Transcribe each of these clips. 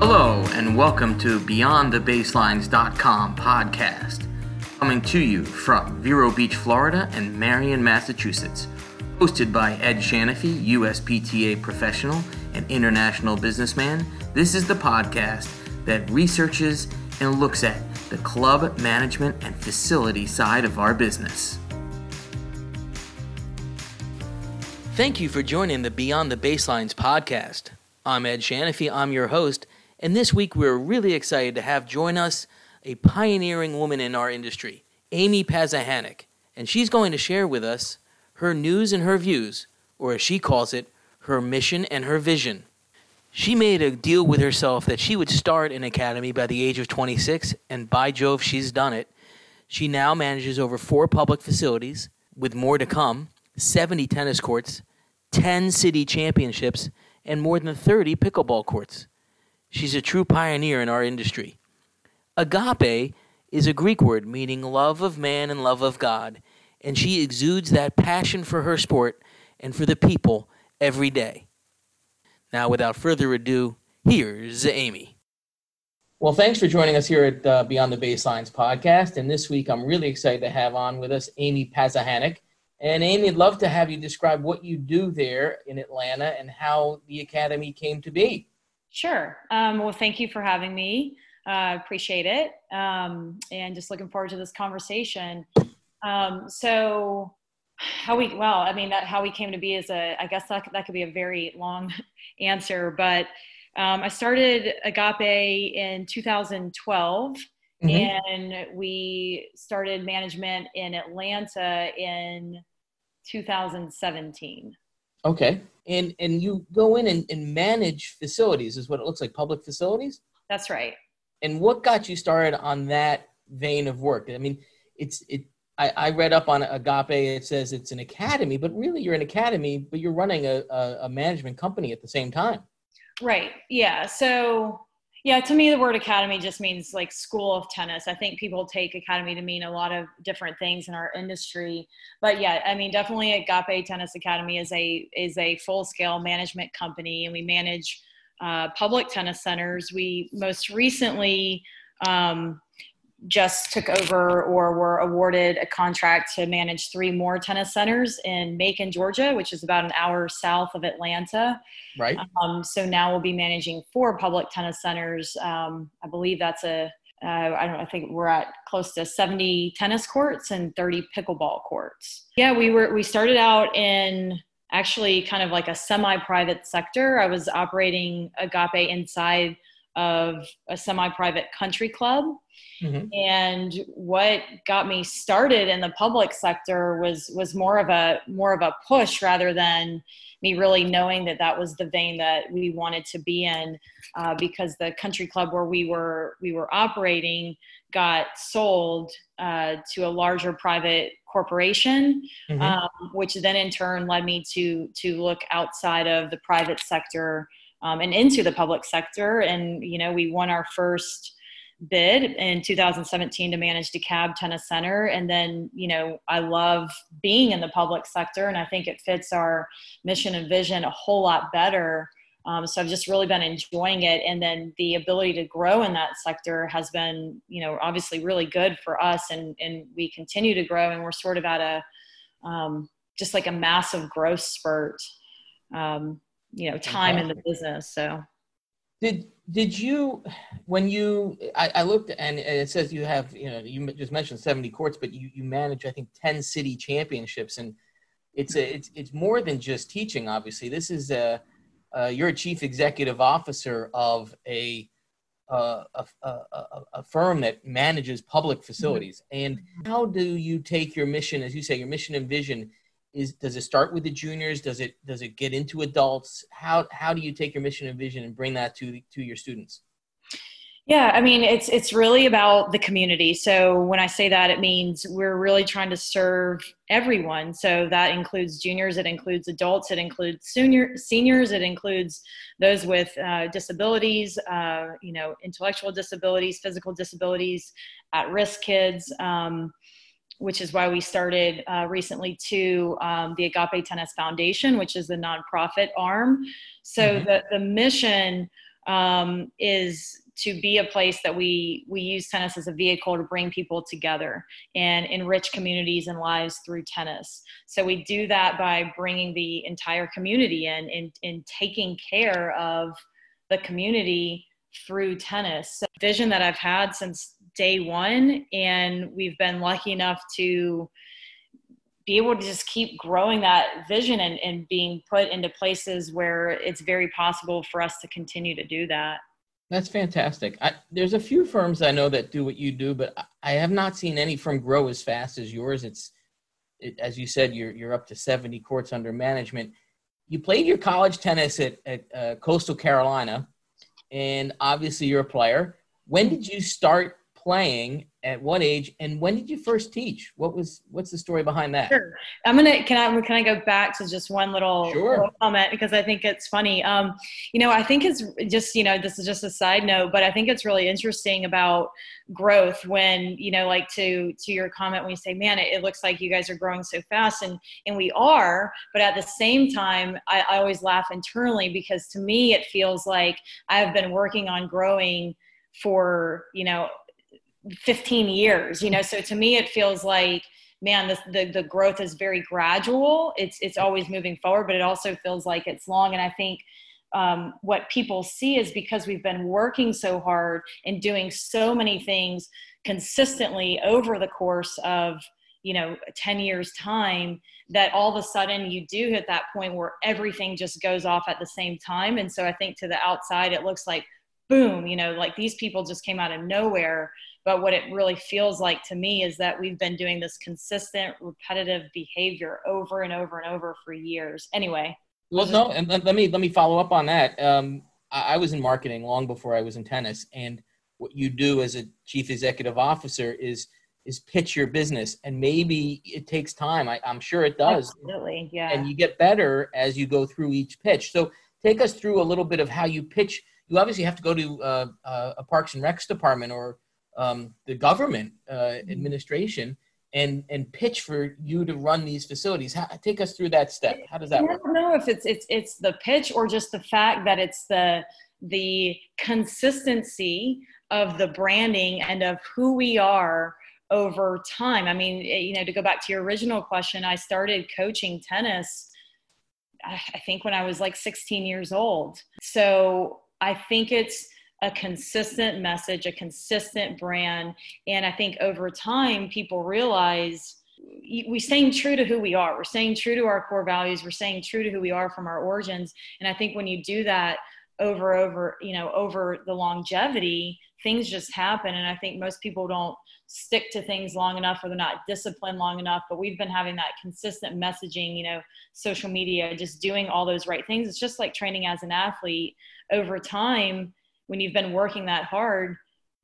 Hello, and welcome to BeyondTheBaselines.com podcast, coming to you from Vero Beach, Florida, and Marion, Massachusetts. Hosted by Ed Shanafy, USPTA professional and international businessman, this is the podcast that researches and looks at the club management and facility side of our business. Thank you for joining the Beyond the Baselines podcast. I'm Ed Shanafy, I'm your host, and this week we're really excited to have join us a pioneering woman in our industry, Amy Pazahanik, and she's going to share with us her news and her views, or as she calls it, her mission and her vision. She made a deal with herself that she would start an academy by the age of 26, and by Jove, she's done it. She now manages over four public facilities, with more to come, 70 tennis courts, 10 city championships, and more than 30 pickleball courts. She's a true pioneer in our industry. Agape is a Greek word meaning love of man and love of God, and she exudes that passion for her sport and for the people every day. Now, without further ado, here's Amy. Well, thanks for joining us here at uh, Beyond the Baselines podcast. And this week, I'm really excited to have on with us Amy Pazahanik. And Amy, I'd love to have you describe what you do there in Atlanta and how the academy came to be. Sure. Um, well, thank you for having me. I uh, appreciate it. Um, and just looking forward to this conversation. Um, so, how we, well, I mean, that how we came to be is a, I guess that, that could be a very long answer, but um, I started Agape in 2012. Mm-hmm. And we started management in Atlanta in 2017. Okay. And and you go in and, and manage facilities is what it looks like, public facilities? That's right. And what got you started on that vein of work? I mean, it's it I, I read up on Agape, it says it's an academy, but really you're an academy, but you're running a, a, a management company at the same time. Right. Yeah. So yeah, to me, the word academy just means like school of tennis. I think people take academy to mean a lot of different things in our industry. But yeah, I mean, definitely Agape Tennis Academy is a is a full scale management company, and we manage uh, public tennis centers. We most recently um, just took over or were awarded a contract to manage three more tennis centers in Macon, Georgia, which is about an hour south of Atlanta. Right. Um, so now we'll be managing four public tennis centers. Um, I believe that's a uh, I don't know, I think we're at close to 70 tennis courts and 30 pickleball courts. Yeah, we were we started out in actually kind of like a semi-private sector. I was operating Agape inside of a semi-private country club Mm-hmm. And what got me started in the public sector was was more of a more of a push rather than me really knowing that that was the vein that we wanted to be in uh, because the country club where we were we were operating got sold uh, to a larger private corporation mm-hmm. um, which then in turn led me to to look outside of the private sector um, and into the public sector and you know we won our first bid in 2017 to manage DeKalb Tennis Center. And then, you know, I love being in the public sector and I think it fits our mission and vision a whole lot better. Um, so I've just really been enjoying it. And then the ability to grow in that sector has been, you know, obviously really good for us. And, and we continue to grow and we're sort of at a, um, just like a massive growth spurt, um, you know, time in the business. So. Did did you when you I, I, looked and it says you have you know you just mentioned 70 courts but you you manage i think 10 city championships and it's a, it's it's more than just teaching obviously. This is a uh, you're a chief executive officer of a uh, a, a, a, firm that manages public facilities. And how do you take your mission as you say your mission and vision is does it start with the juniors? Does it does it get into adults? How how do you take your mission and vision and bring that to to your students? Yeah i mean it's it's really about the community. So when i say that it means we're really trying to serve everyone. So that includes juniors it includes adults it includes senior seniors it includes those with uh, disabilities uh, you know intellectual disabilities physical disabilities at risk kids. Um, which is why we started uh, recently to um, the Agape Tennis Foundation, which is the nonprofit arm. So mm-hmm. the, the mission um, is to be a place that we we use tennis as a vehicle to bring people together and enrich communities and lives through tennis so we do that by bringing the entire community in and, and taking care of the community through tennis so vision that i've had since day one and we've been lucky enough to be able to just keep growing that vision and, and being put into places where it's very possible for us to continue to do that that's fantastic. I, there's a few firms I know that do what you do, but I have not seen any firm grow as fast as yours. It's, it, as you said, you're you're up to 70 courts under management. You played your college tennis at, at uh, Coastal Carolina, and obviously you're a player. When did you start playing at what age and when did you first teach? What was what's the story behind that? Sure. I'm gonna can i can i go back to just one little, sure. little comment? Because i think it's funny. Um you know i think it's just you know this is just a side note but i think it's really interesting about growth when you know like to to your comment when you say man it, it looks like you guys are growing so fast and and we are but at the same time I, I always laugh internally because to me it feels like i've been working on growing for you know 15 years you know? So to me it feels like man the, the, the growth is very gradual. It's it's always moving forward but it also feels like it's long. And i think um, what people see is because we've been working so hard and doing so many things consistently over the course of you know 10 years time that all of a sudden you do hit that point where everything just goes off at the same time. And so i think to the outside it looks like boom you know like these people just came out of nowhere but what it really feels like to me is that we've been doing this consistent, repetitive behavior over and over and over for years. Anyway. Well, no, and let me let me follow up on that. Um, I, I was in marketing long before I was in tennis, and what you do as a chief executive officer is is pitch your business and maybe it takes time I, am sure it does absolutely yeah and you get better as you go through each pitch so take us through a little bit of how you pitch you obviously have to go to uh, uh, a parks and recs department or um, the government uh, administration and and pitch for you to run these facilities. How, take us through that step. How does that work? I don't know if it's it's it's the pitch or just the fact that it's the the consistency of the branding and of who we are over time. I mean, eh, you know, to go back to your original question, I started coaching tennis I think when I was like 16 years old. So I think it's a consistent message, a consistent brand. And I think over time, people realize we're staying true to who we are. We're staying true to our core values. We're staying true to who we are from our origins. And I think when you do that over, over, you know, over the longevity, things just happen. And I think most people don't stick to things long enough or they're not disciplined long enough. But we've been having that consistent messaging, you know, social media, just doing all those right things. It's just like training as an athlete over time when you've been working that hard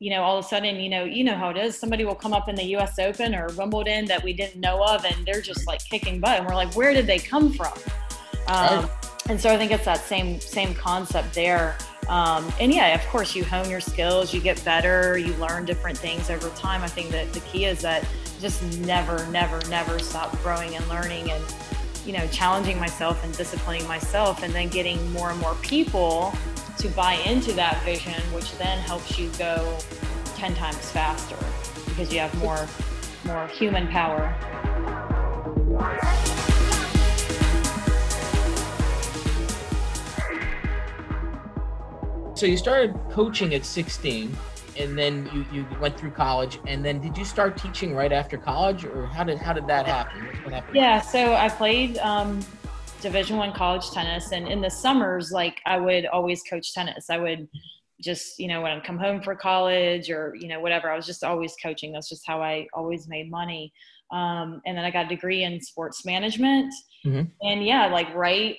you know all of a sudden you know you know how it is. Somebody will come up in the us open or wimbledon that we didn't know of and they're just like kicking butt. And we're like where did they come from? Um, and so i think it's that same same concept there. Um, and yeah of course you hone your skills you get better you learn different things over time. I think that the key is that just never never never stop growing and learning and you know challenging myself and disciplining myself and then getting more and more people to buy into that vision, which then helps you go 10 times faster because you have more, more human power. So you started coaching at 16 and then you, you went through college and then did you start teaching right after college or how did how did that happen? What happened? Yeah, so I played um, division one college tennis. And in the summers like i would always coach tennis. I would just you know when i'd come home for college or you know whatever i was just always coaching. That's just how i always made money. Um, and then i got a degree in sports management. Mm-hmm. and yeah like right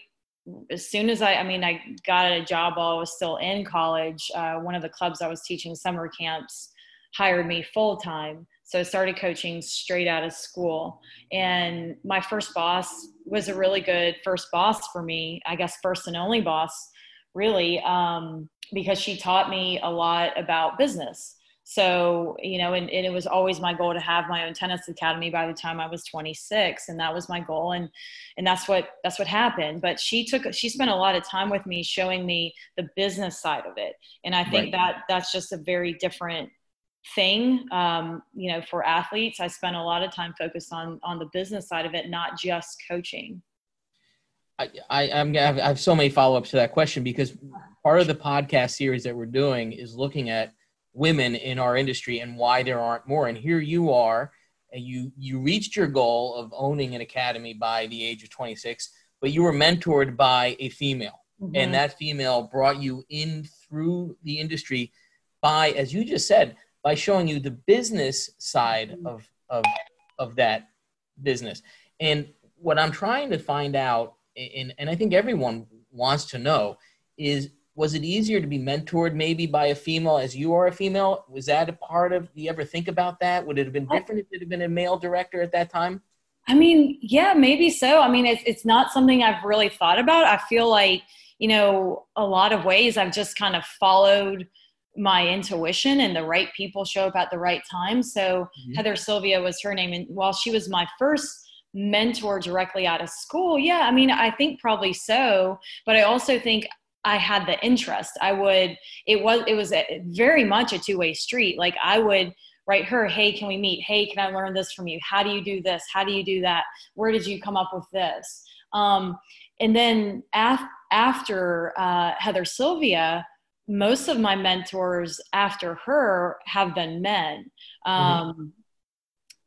as soon as i i mean i got a job while i was still in college uh, one of the clubs i was teaching summer camps hired me full time so I started coaching straight out of school. And my first boss was a really good first boss for me, I guess, first and only boss, really, um, because she taught me a lot about business. so you know and, and, it was always my goal to have my own tennis academy by the time i was 26 and that was my goal and and that's what that's what happened but she took she spent a lot of time with me showing me the business side of it and i think right. that that's just a very different thing um, you know for athletes i spent a lot of time focused on on the business side of it not just coaching I, I, I'm, I have so many follow ups to that question because part of the podcast series that we're doing is looking at women in our industry and why there aren't more. And here you are, and you you reached your goal of owning an academy by the age of 26, but you were mentored by a female, mm-hmm. and that female brought you in through the industry by, as you just said, by showing you the business side mm-hmm. of of of that business. And what I'm trying to find out, and, and I think everyone wants to know, is was it easier to be mentored maybe by a female as you are a female? Was that a part of, do you ever think about that? Would it have been different if it had been a male director at that time? I mean, yeah, maybe so. I mean, it's, it's not something I've really thought about. I feel like, you know, a lot of ways I've just kind of followed my intuition and the right people show up at the right time. So mm-hmm. Heather Sylvia was her name. And while she was my first mentor directly out of school, yeah, I mean, I think probably so. But I also think I had the interest. I would, it was, it was a, very much a two way street. Like I would write her, Hey, can we meet? Hey, can I learn this from you? How do you do this? How do you do that? Where did you come up with this? Um, and then af- after uh, Heather Sylvia, most of my mentors after her have been men. Mm-hmm. Um, mm-hmm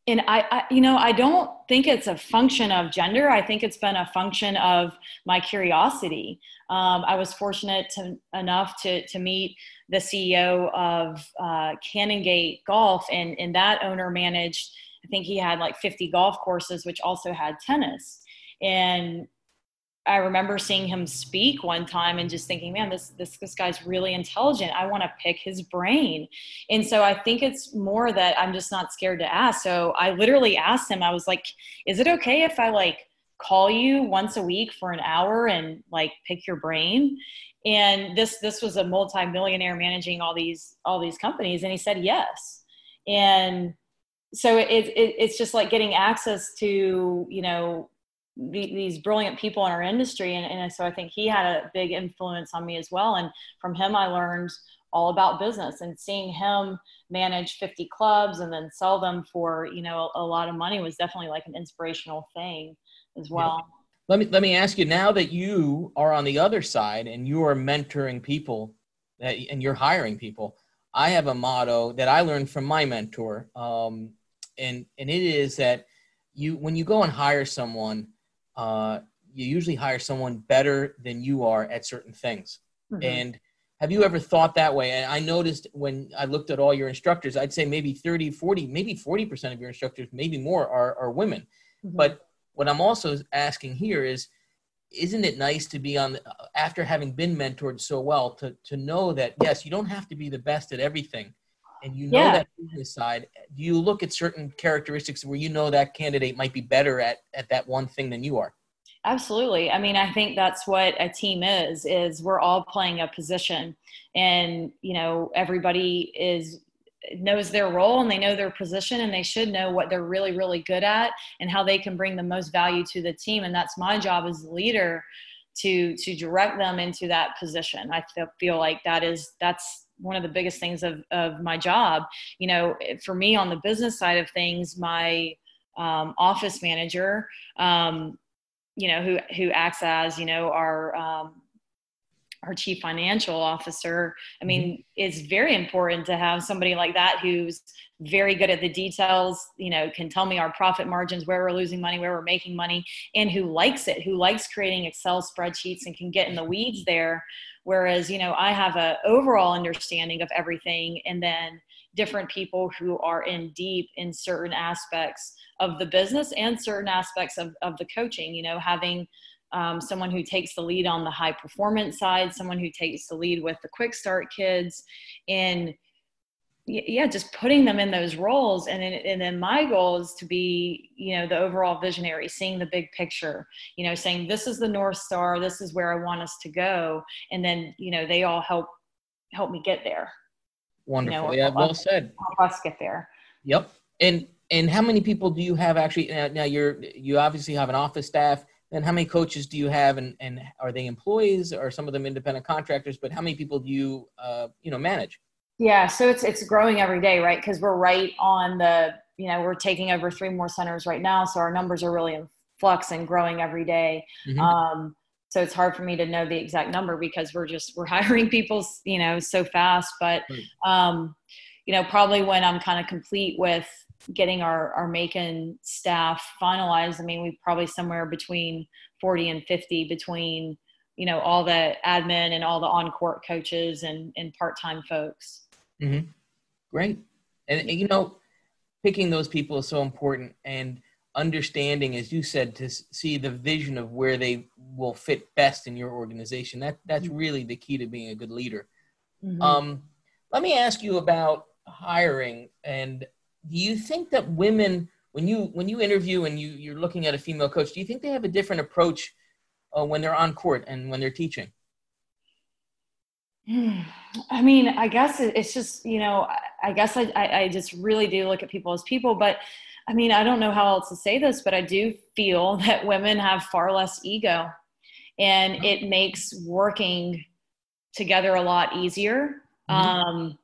and I, I, you know i don't think it's a function of gender i think it's been a function of my curiosity um, i was fortunate to, enough to, to meet the ceo of uh, canongate golf and, and that owner managed i think he had like 50 golf courses which also had tennis and I remember seeing him speak one time and just thinking, man, this this this guy's really intelligent. I want to pick his brain. And so I think it's more that I'm just not scared to ask. So I literally asked him, I was like, is it okay if I like call you once a week for an hour and like pick your brain? And this this was a multi-millionaire managing all these all these companies and he said yes. And so it, it it's just like getting access to, you know, these brilliant people in our industry and, and so i think he had a big influence on me as well and from him i learned all about business and seeing him manage 50 clubs and then sell them for you know a, a lot of money was definitely like an inspirational thing as well. Let me let me ask you now that you are on the other side and you are mentoring people that, and you're hiring people i have a motto that i learned from my mentor um, and and it is that you when you go and hire someone uh, you usually hire someone better than you are at certain things. Mm-hmm. And have you ever thought that way? And I noticed when I looked at all your instructors, I'd say maybe 30, 40, maybe 40% of your instructors, maybe more, are, are women. Mm-hmm. But what I'm also asking here is, isn't it nice to be on after having been mentored so well to, to know that yes you don't have to be the best at everything and you know yeah. that business side do you look at certain characteristics where you know that candidate might be better at at that one thing than you are? Absolutely. I mean i think that's what a team is is we're all playing a position and you know everybody is knows their role and they know their position and they should know what they're really really good at and how they can bring the most value to the team. And that's my job as a leader to to direct them into that position. I feel like that is that's one of the biggest things of, of my job. You know, for me on the business side of things, my um, office manager, um, you know, who who acts as you know our um, our chief financial officer. I mean, mm-hmm. it's very important to have somebody like that who's very good at the details, you know, can tell me our profit margins, where we're losing money, where we're making money, and who likes it, who likes creating Excel spreadsheets and can get in the weeds there whereas you know i have a overall understanding of everything and then different people who are in deep in certain aspects of the business and certain aspects of, of the coaching you know having um, someone who takes the lead on the high performance side someone who takes the lead with the quick start kids and yeah just putting them in those roles and then, and then my goal is to be you know the overall visionary seeing the big picture you know saying this is the north star this is where i want us to go and then you know they all help help me get there Wonderful. You know, yeah, well said. Help us get there. Yep. And and how many people do you have actually? Now, now you're you obviously have an office staff. And how many coaches do you have, and, and are they employees or some of them independent contractors? But how many people do you uh, you know manage? Yeah, so it's it's growing every day, right? Because we're right on the you know we're taking over three more centers right now, so our numbers are really in flux and growing every day. Mm-hmm. Um, so it's hard for me to know the exact number because we're just we're hiring people you know so fast but um, you know probably when i'm kind of complete with getting our our macon staff finalized i mean we probably somewhere between 40 and 50 between you know all the admin and all the on court coaches and and part-time folks mm-hmm. great and, and you know picking those people is so important and understanding, as you said, to see the vision of where they will fit best in your organization. That that's mm-hmm. really the key to being a good leader. Mm-hmm. Um, let me ask you about hiring. And do you think that women, when you when you interview and you you're looking at a female coach, do you think they have a different approach uh, when they're on court and when they're teaching? I mean, I guess it's just you know, I guess I I just really do look at people as people, but I mean, I don't know how else to say this, but I do feel that women have far less ego and it makes working together a lot easier. Mm-hmm. Um,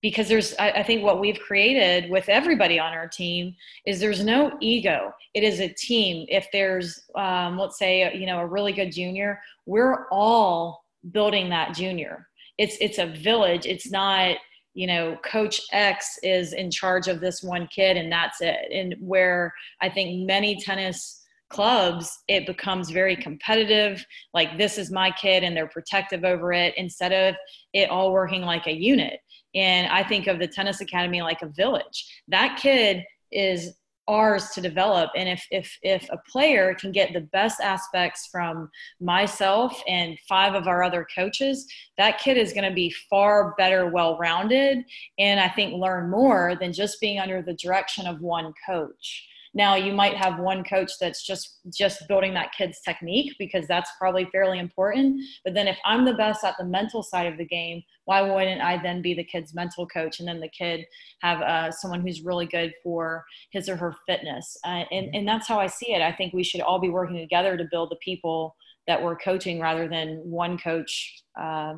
because there's, I, I, think what we've created with everybody on our team is there's no ego. It is a team. If there's, um, let's say, you know, a really good junior, we're all building that junior. It's, it's a village. It's not, you know, coach X is in charge of this one kid and that's it. And where I think many tennis clubs, it becomes very competitive. Like, this is my kid and they're protective over it instead of it all working like a unit. And I think of the tennis academy like a village. That kid is ours to develop. And if if if a player can get the best aspects from myself and five of our other coaches that kid is going to be far better well rounded and i think learn more than just being under the direction of one coach now you might have one coach that's just just building that kid's technique because that's probably fairly important. But then if I'm the best at the mental side of the game, why wouldn't I then be the kid's mental coach and then the kid have uh, someone who's really good for his or her fitness? Uh, and and that's how I see it. I think we should all be working together to build the people that we're coaching rather than one coach. Uh,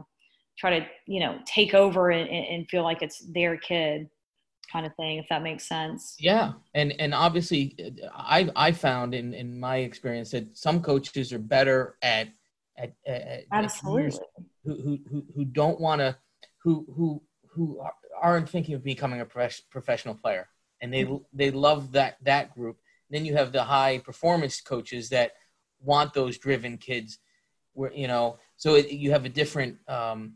try to you know take over and, and feel like it's their kid kind of thing if that makes sense. Yeah and and obviously i i found in in my experience that some coaches are better at at, at absolutely. who who who don't want to who who who aren't thinking of becoming a professional player. And they mm-hmm. they love that that group. Then you have the high performance coaches that want those driven kids where you know so it, you have a different um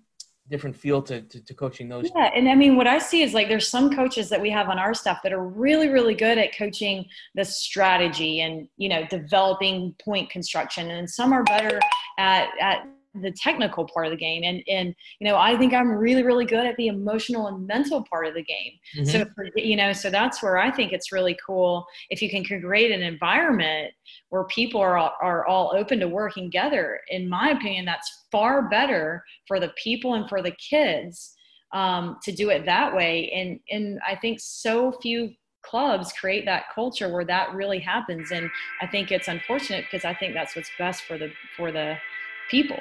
different feel to, to, to, coaching those yeah and i mean what i see is like there's some coaches that we have on our staff that are really really good at coaching the strategy and you know developing point construction and some are better at at the technical part of the game. And and you know i think i'm really really good at the emotional and mental part of the game. Mm-hmm. so for, you know so that's where i think it's really cool if you can create an environment where people are all, are all open to working together. In my opinion that's far better for the people and for the kids um, to do it that way. And and i think so few clubs create that culture where that really happens. And i think it's unfortunate because i think that's what's best for the for the people.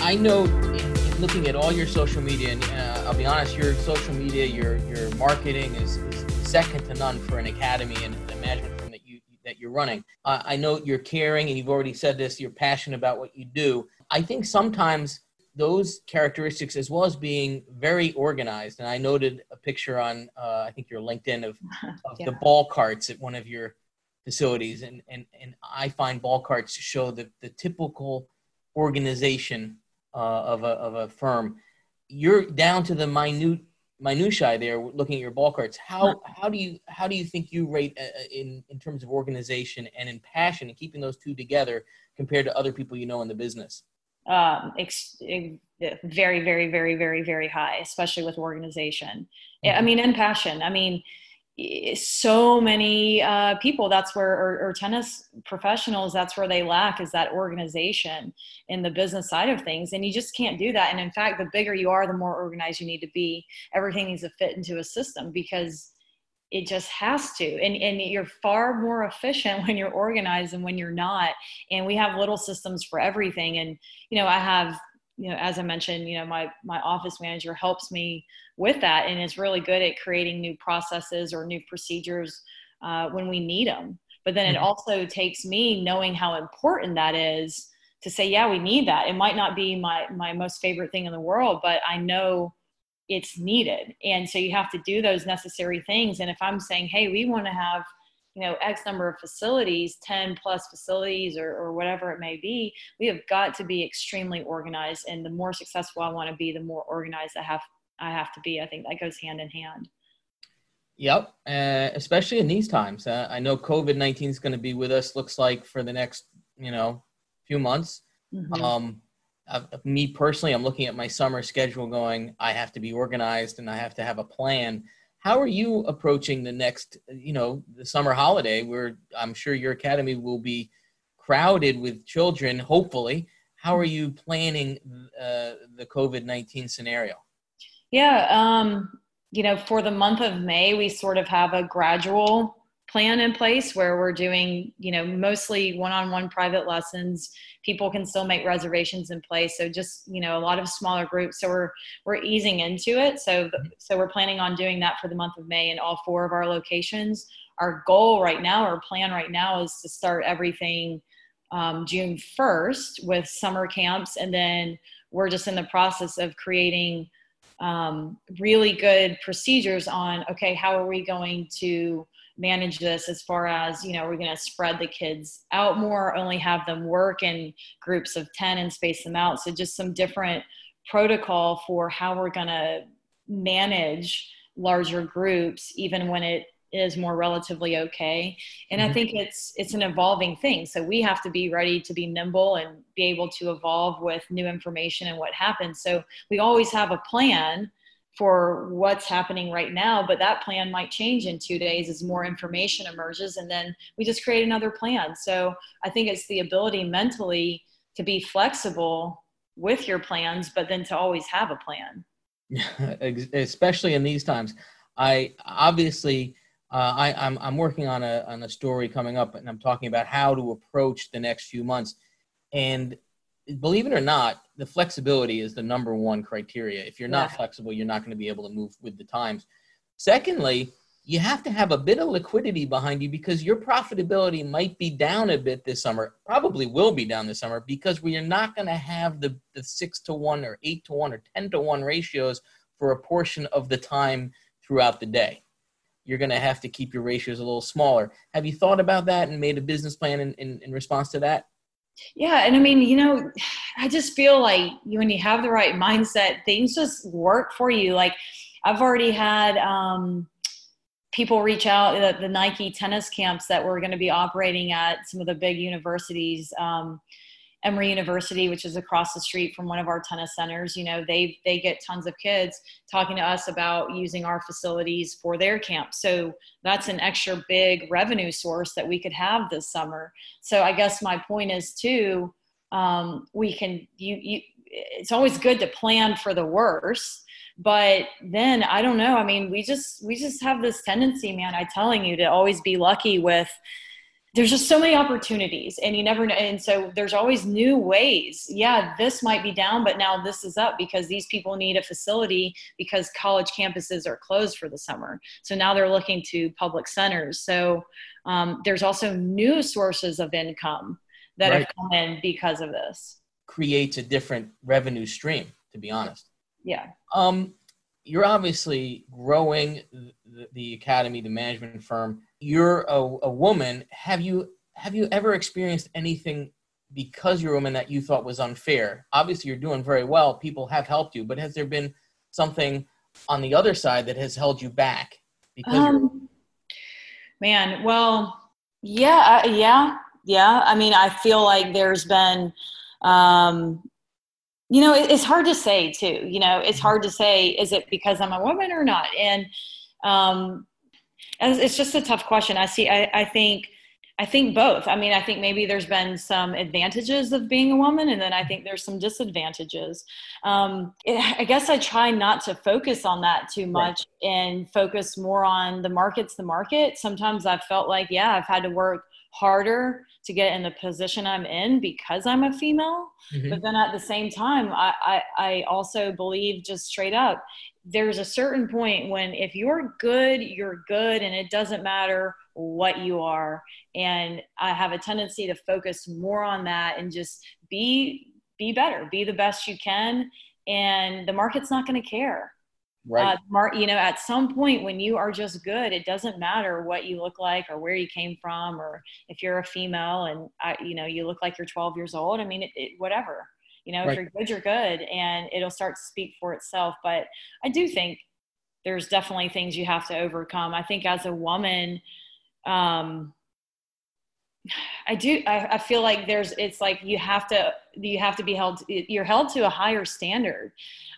I know looking at all your social media, and uh, I'll be honest, your social media, your your marketing is, is second to none for an academy and a management firm that you that you're running. Uh, I know you're caring, and you've already said this. You're passionate about what you do. I think sometimes those characteristics, as well as being very organized, and I noted a picture on, uh, I think your LinkedIn of, of yeah. the ball carts at one of your facilities, and and and I find ball carts show the the typical organization uh, of a of a firm. You're down to the minute minutiae there, looking at your ball carts. How how do you how do you think you rate uh, in in terms of organization and in passion and keeping those two together compared to other people you know in the business? Um, ex- very, very, very, very, very high, especially with organization. I mm-hmm. mean, and passion. I mean, so many uh, people that's where or, or, tennis professionals that's where they lack is that organization in the business side of things and you just can't do that and in fact the bigger you are the more organized you need to be everything needs to fit into a system because it just has to. And, and you're far more efficient when you're organized and when you're not. And we have little systems for everything. And you know i have you know as i mentioned you know my my office manager helps me with that and is really good at creating new processes or new procedures uh, when we need them but then it mm-hmm. also takes me knowing how important that is to say yeah we need that. It might not be my my most favorite thing in the world but i know it's needed. And so you have to do those necessary things. And if i'm saying hey we want to have you know x number of facilities 10 plus facilities or, or whatever it may be we have got to be extremely organized. And the more successful i want to be the more organized i have i have to be. I think that goes hand in hand. Yep. Uh, especially in these times uh, i know covid-19 is going to be with us looks like for the next you know few months. Mm-hmm. um uh, me personally i'm looking at my summer schedule going i have to be organized and i have to have a plan. How are you approaching the next you know the summer holiday where i'm sure your academy will be crowded with children hopefully? How are you planning uh, the covid-19 scenario? Yeah um, you know for the month of may we sort of have a gradual plan in place where we're doing you know mostly one-on-one private lessons. People can still make reservations in place. So just you know a lot of smaller groups. So we're we're easing into it. So so we're planning on doing that for the month of may in all four of our locations. Our goal right now our plan right now is to start everything um, june 1st with summer camps. And then we're just in the process of creating um, really good procedures on okay how are we going to manage this as far as you know we're going to spread the kids out more only have them work in groups of 10 and space them out? So just some different protocol for how we're going to manage larger groups even when it is more relatively okay. And mm-hmm. i think it's it's an evolving thing. So we have to be ready to be nimble and be able to evolve with new information and what happens. So we always have a plan for what's happening right now but that plan might change in two days as more information emerges and then we just create another plan. So i think it's the ability mentally to be flexible with your plans but then to always have a plan. Especially in these times. I obviously uh, I, I'm, I'm working on a, on a story coming up and i'm talking about how to approach the next few months. And believe it or not, the flexibility is the number one criteria. If you're not yeah. flexible, you're not going to be able to move with the times. Secondly, you have to have a bit of liquidity behind you because your profitability might be down a bit this summer, probably will be down this summer because we are not going to have the, the six to one or eight to one or 10 to one ratios for a portion of the time throughout the day. You're going to have to keep your ratios a little smaller. Have you thought about that and made a business plan in, in, in response to that? Yeah, and I mean, you know, I just feel like when you have the right mindset, things just work for you. Like I've already had um, people reach out the, the Nike tennis camps that we're going to be operating at some of the big universities. Um, Emory University, which is across the street from one of our tennis centers, you know, they they get tons of kids talking to us about using our facilities for their camp. So that's an extra big revenue source that we could have this summer. So I guess my point is too, um, we can you you. It's always good to plan for the worst, but then I don't know. I mean, we just we just have this tendency, man. I'm telling you to always be lucky with there's just so many opportunities and you never know and so there's always new ways. Yeah this might be down but now this is up because these people need a facility because college campuses are closed for the summer. So now they're looking to public centers. So um, there's also new sources of income that right. have come in because of this. Creates a different revenue stream to be honest. Yeah. Um, you're obviously growing the, the academy the management firm. You're a, a woman. Have you have you ever experienced anything because you're a woman that you thought was unfair? Obviously you're doing very well. People have helped you but has there been something on the other side that has held you back because um, man well yeah yeah yeah. I mean i feel like there's been um, you know, it, it's hard to say too. You know, it's hard to say is it because I'm a woman or not, and um, it's just a tough question. I see. I, I think I think both. I mean, I think maybe there's been some advantages of being a woman, and then I think there's some disadvantages. Um, it, I guess I try not to focus on that too much right. and focus more on the market's the market. Sometimes I've felt like, yeah, I've had to work harder to get in the position I'm in because I'm a female. Mm-hmm. But then at the same time, I, I, I also believe just straight up, there's a certain point when if you're good, you're good, and it doesn't matter what you are and i have a tendency to focus more on that and just be be better be the best you can and the market's not going to care right uh, mar- you know at some point when you are just good it doesn't matter what you look like or where you came from or if you're a female and I, you know you look like you're 12 years old i mean it, it, whatever you know right. if you're good you're good and it'll start to speak for itself but i do think there's definitely things you have to overcome i think as a woman um, I do. I, I, feel like there's. It's like you have to. You have to be held. You're held to a higher standard.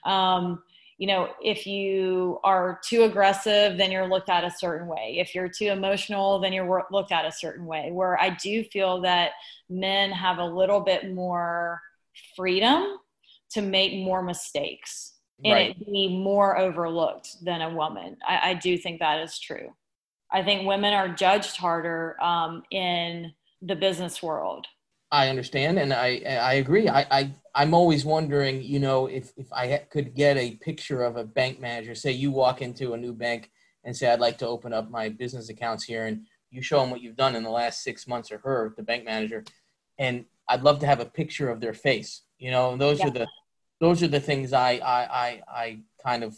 Um, you know, if you are too aggressive, then you're looked at a certain way. If you're too emotional, then you're looked at a certain way. Where I do feel that men have a little bit more freedom to make more mistakes and right. it be more overlooked than a woman. I, I do think that is true. I think women are judged harder um, in the business world. I understand, and I I agree. I, I I'm always wondering, you know, if if I could get a picture of a bank manager. Say you walk into a new bank and say, "I'd like to open up my business accounts here," and you show them what you've done in the last six months, or her, the bank manager, and I'd love to have a picture of their face. You know, those yeah. are the those are the things I I I, I kind of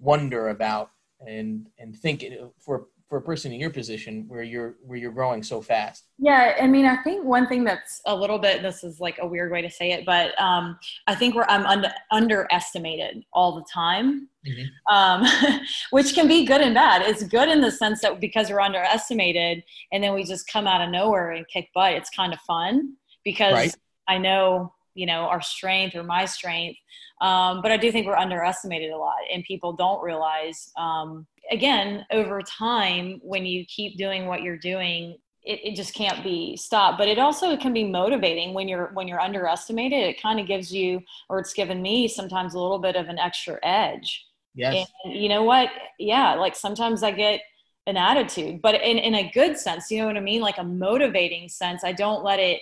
wonder about and and think for for a person in your position where you're where you're growing so fast yeah i mean i think one thing that's a little bit this is like a weird way to say it but um, i think we're i'm under, underestimated all the time mm-hmm. um, which can be good and bad it's good in the sense that because we're underestimated and then we just come out of nowhere and kick butt it's kind of fun because right. i know you know our strength or my strength um, but i do think we're underestimated a lot and people don't realize um, again over time when you keep doing what you're doing it, it just can't be stopped. But it also can be motivating when you're when you're underestimated. It kind of gives you or it's given me sometimes a little bit of an extra edge. Yes. And you know what? Yeah like sometimes i get an attitude but in, in a good sense you know what i mean? Like a motivating sense. I don't let it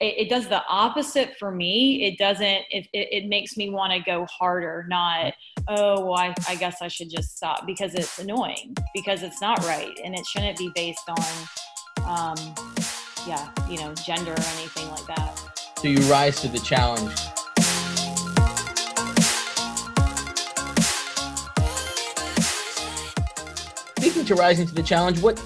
it, it does the opposite for me. It doesn't, it, it, it makes me want to go harder, not, oh, well, I, I guess I should just stop because it's annoying, because it's not right. And it shouldn't be based on, um, yeah, you know, gender or anything like that. So you rise to the challenge. Speaking to rising to the challenge, what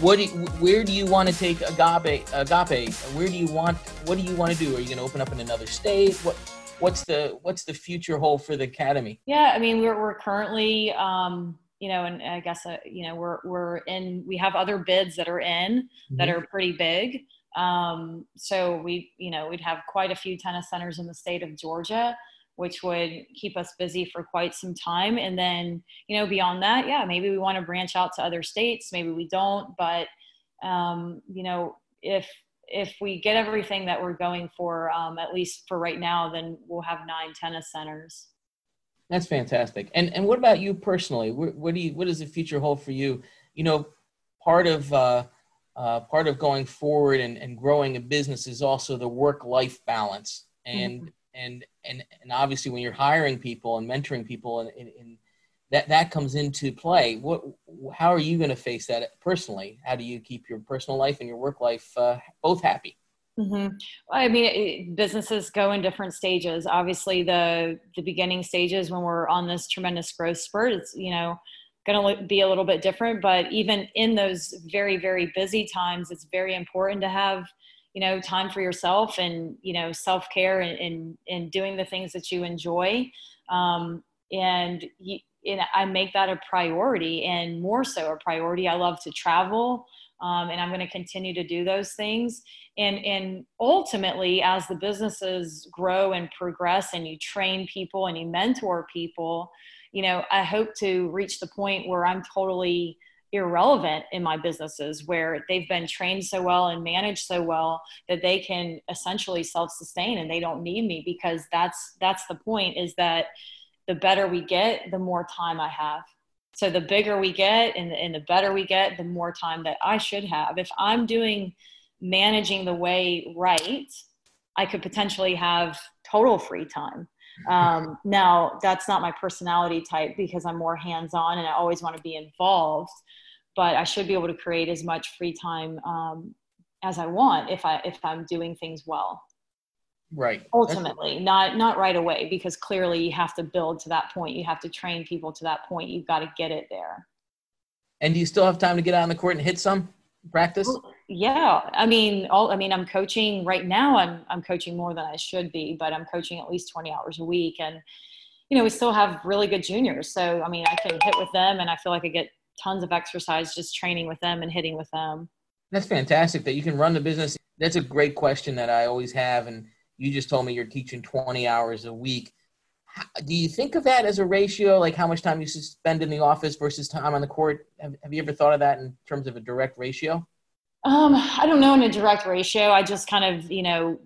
what do you, where do you want to take agape agape? Where do you want what do you want to do? Are you going to open up in another state? What what's the what's the future hold for the academy? Yeah i mean we're, we're currently um you know and i guess uh, you know we're we're in we have other bids that are in mm-hmm. that are pretty big. Um so we you know we'd have quite a few tennis centers in the state of georgia which would keep us busy for quite some time. And then, you know, beyond that, yeah, maybe we want to branch out to other states. Maybe we don't, but um, you know, if if we get everything that we're going for, um, at least for right now, then we'll have nine tennis centers. That's fantastic. And and what about you personally? What, what do you what does the future hold for you? You know, part of uh, uh, part of going forward and, and growing a business is also the work life balance. And mm-hmm and and and obviously when you're hiring people and mentoring people and, and, and that that comes into play what how are you going to face that personally? How do you keep your personal life and your work life uh, both happy? Mm-hmm. i mean it, businesses go in different stages. Obviously the the beginning stages when we're on this tremendous growth spurt it's you know going to be a little bit different. But even in those very very busy times it's very important to have you know time for yourself and you know self-care and, and, and doing the things that you enjoy um, and, you, and i make that a priority and more so a priority i love to travel Um, and I'm going to continue to do those things. And, and ultimately, as the businesses grow and progress, and you train people and you mentor people, you know, I hope to reach the point where I'm totally irrelevant in my businesses where they've been trained so well and managed so well that they can essentially self-sustain and they don't need me because that's that's the point is that the better we get the more time i have. So the bigger we get and the, and the better we get the more time that i should have. If i'm doing managing the way right i could potentially have total free time um, now, that's not my personality type because I'm more hands on and I always want to be involved. But I should be able to create as much free time um, as I want if I if I'm doing things well. Right. Ultimately, That's- not not right away because clearly you have to build to that point. You have to train people to that point. You've got to get it there. And do you still have time to get out on the court and hit some practice? Yeah i mean all i mean i'm coaching right now i'm i'm coaching more than i should be but i'm coaching at least 20 hours a week and you know we still have really good juniors so i mean i can hit with them and i feel like i get tons of exercise just training with them and hitting with them. That's fantastic that you can run the business. That's a great question that i always have and you just told me you're teaching 20 hours a week. Do you think of that as a ratio like how much time you spend in the office versus time on the court? Have, have you ever thought of that in terms of a direct ratio um, I don't know in a direct ratio. I just kind of, you know,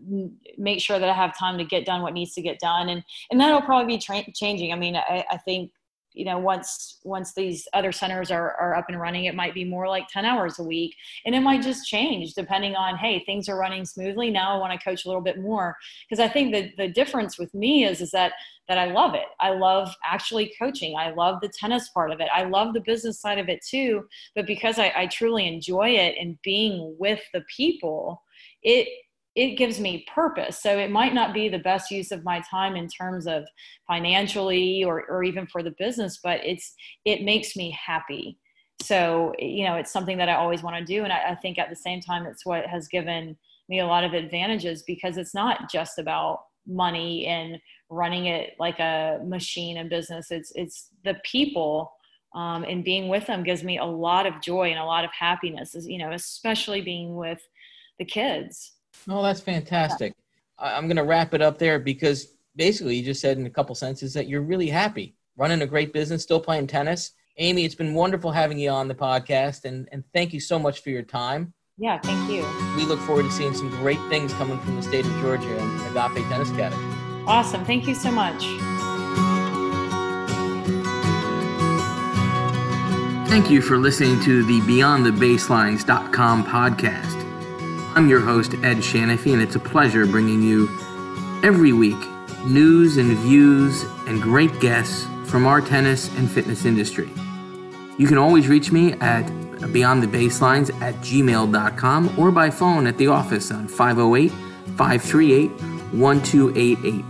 make sure that I have time to get done what needs to get done, and and that'll probably be tra- changing. I mean, I, I think you know once once these other centers are, are up and running it might be more like 10 hours a week. And it might just change depending on hey things are running smoothly. Now i want to coach a little bit more. Because i think that the difference with me is is that that i love it. I love actually coaching. I love the tennis part of it. I love the business side of it too. But because i, I truly enjoy it and being with the people it it gives me purpose. So it might not be the best use of my time in terms of financially or, or even for the business, but it's it makes me happy. So you know, it's something that I always want to do, and I, I think at the same time, it's what has given me a lot of advantages because it's not just about money and running it like a machine and business. It's it's the people um, and being with them gives me a lot of joy and a lot of happiness. You know, especially being with the kids. Oh, that's fantastic. Yeah. I'm going to wrap it up there because basically you just said in a couple sentences that you're really happy running a great business, still playing tennis. Amy, it's been wonderful having you on the podcast, and, and thank you so much for your time. Yeah, thank you. We look forward to seeing some great things coming from the state of Georgia and Agape Tennis Academy. Awesome. Thank you so much. Thank you for listening to the BeyondTheBaselines.com podcast. I'm your host, Ed Shanafy, and it's a pleasure bringing you every week news and views and great guests from our tennis and fitness industry. You can always reach me at beyondthebaselines at gmail.com or by phone at the office on 508 538 1288.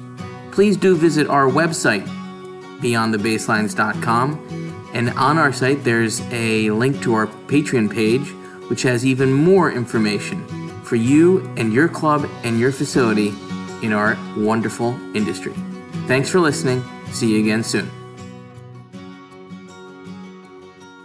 Please do visit our website, beyondthebaselines.com, and on our site there's a link to our Patreon page, which has even more information for you and your club and your facility in our wonderful industry. Thanks for listening. See you again soon.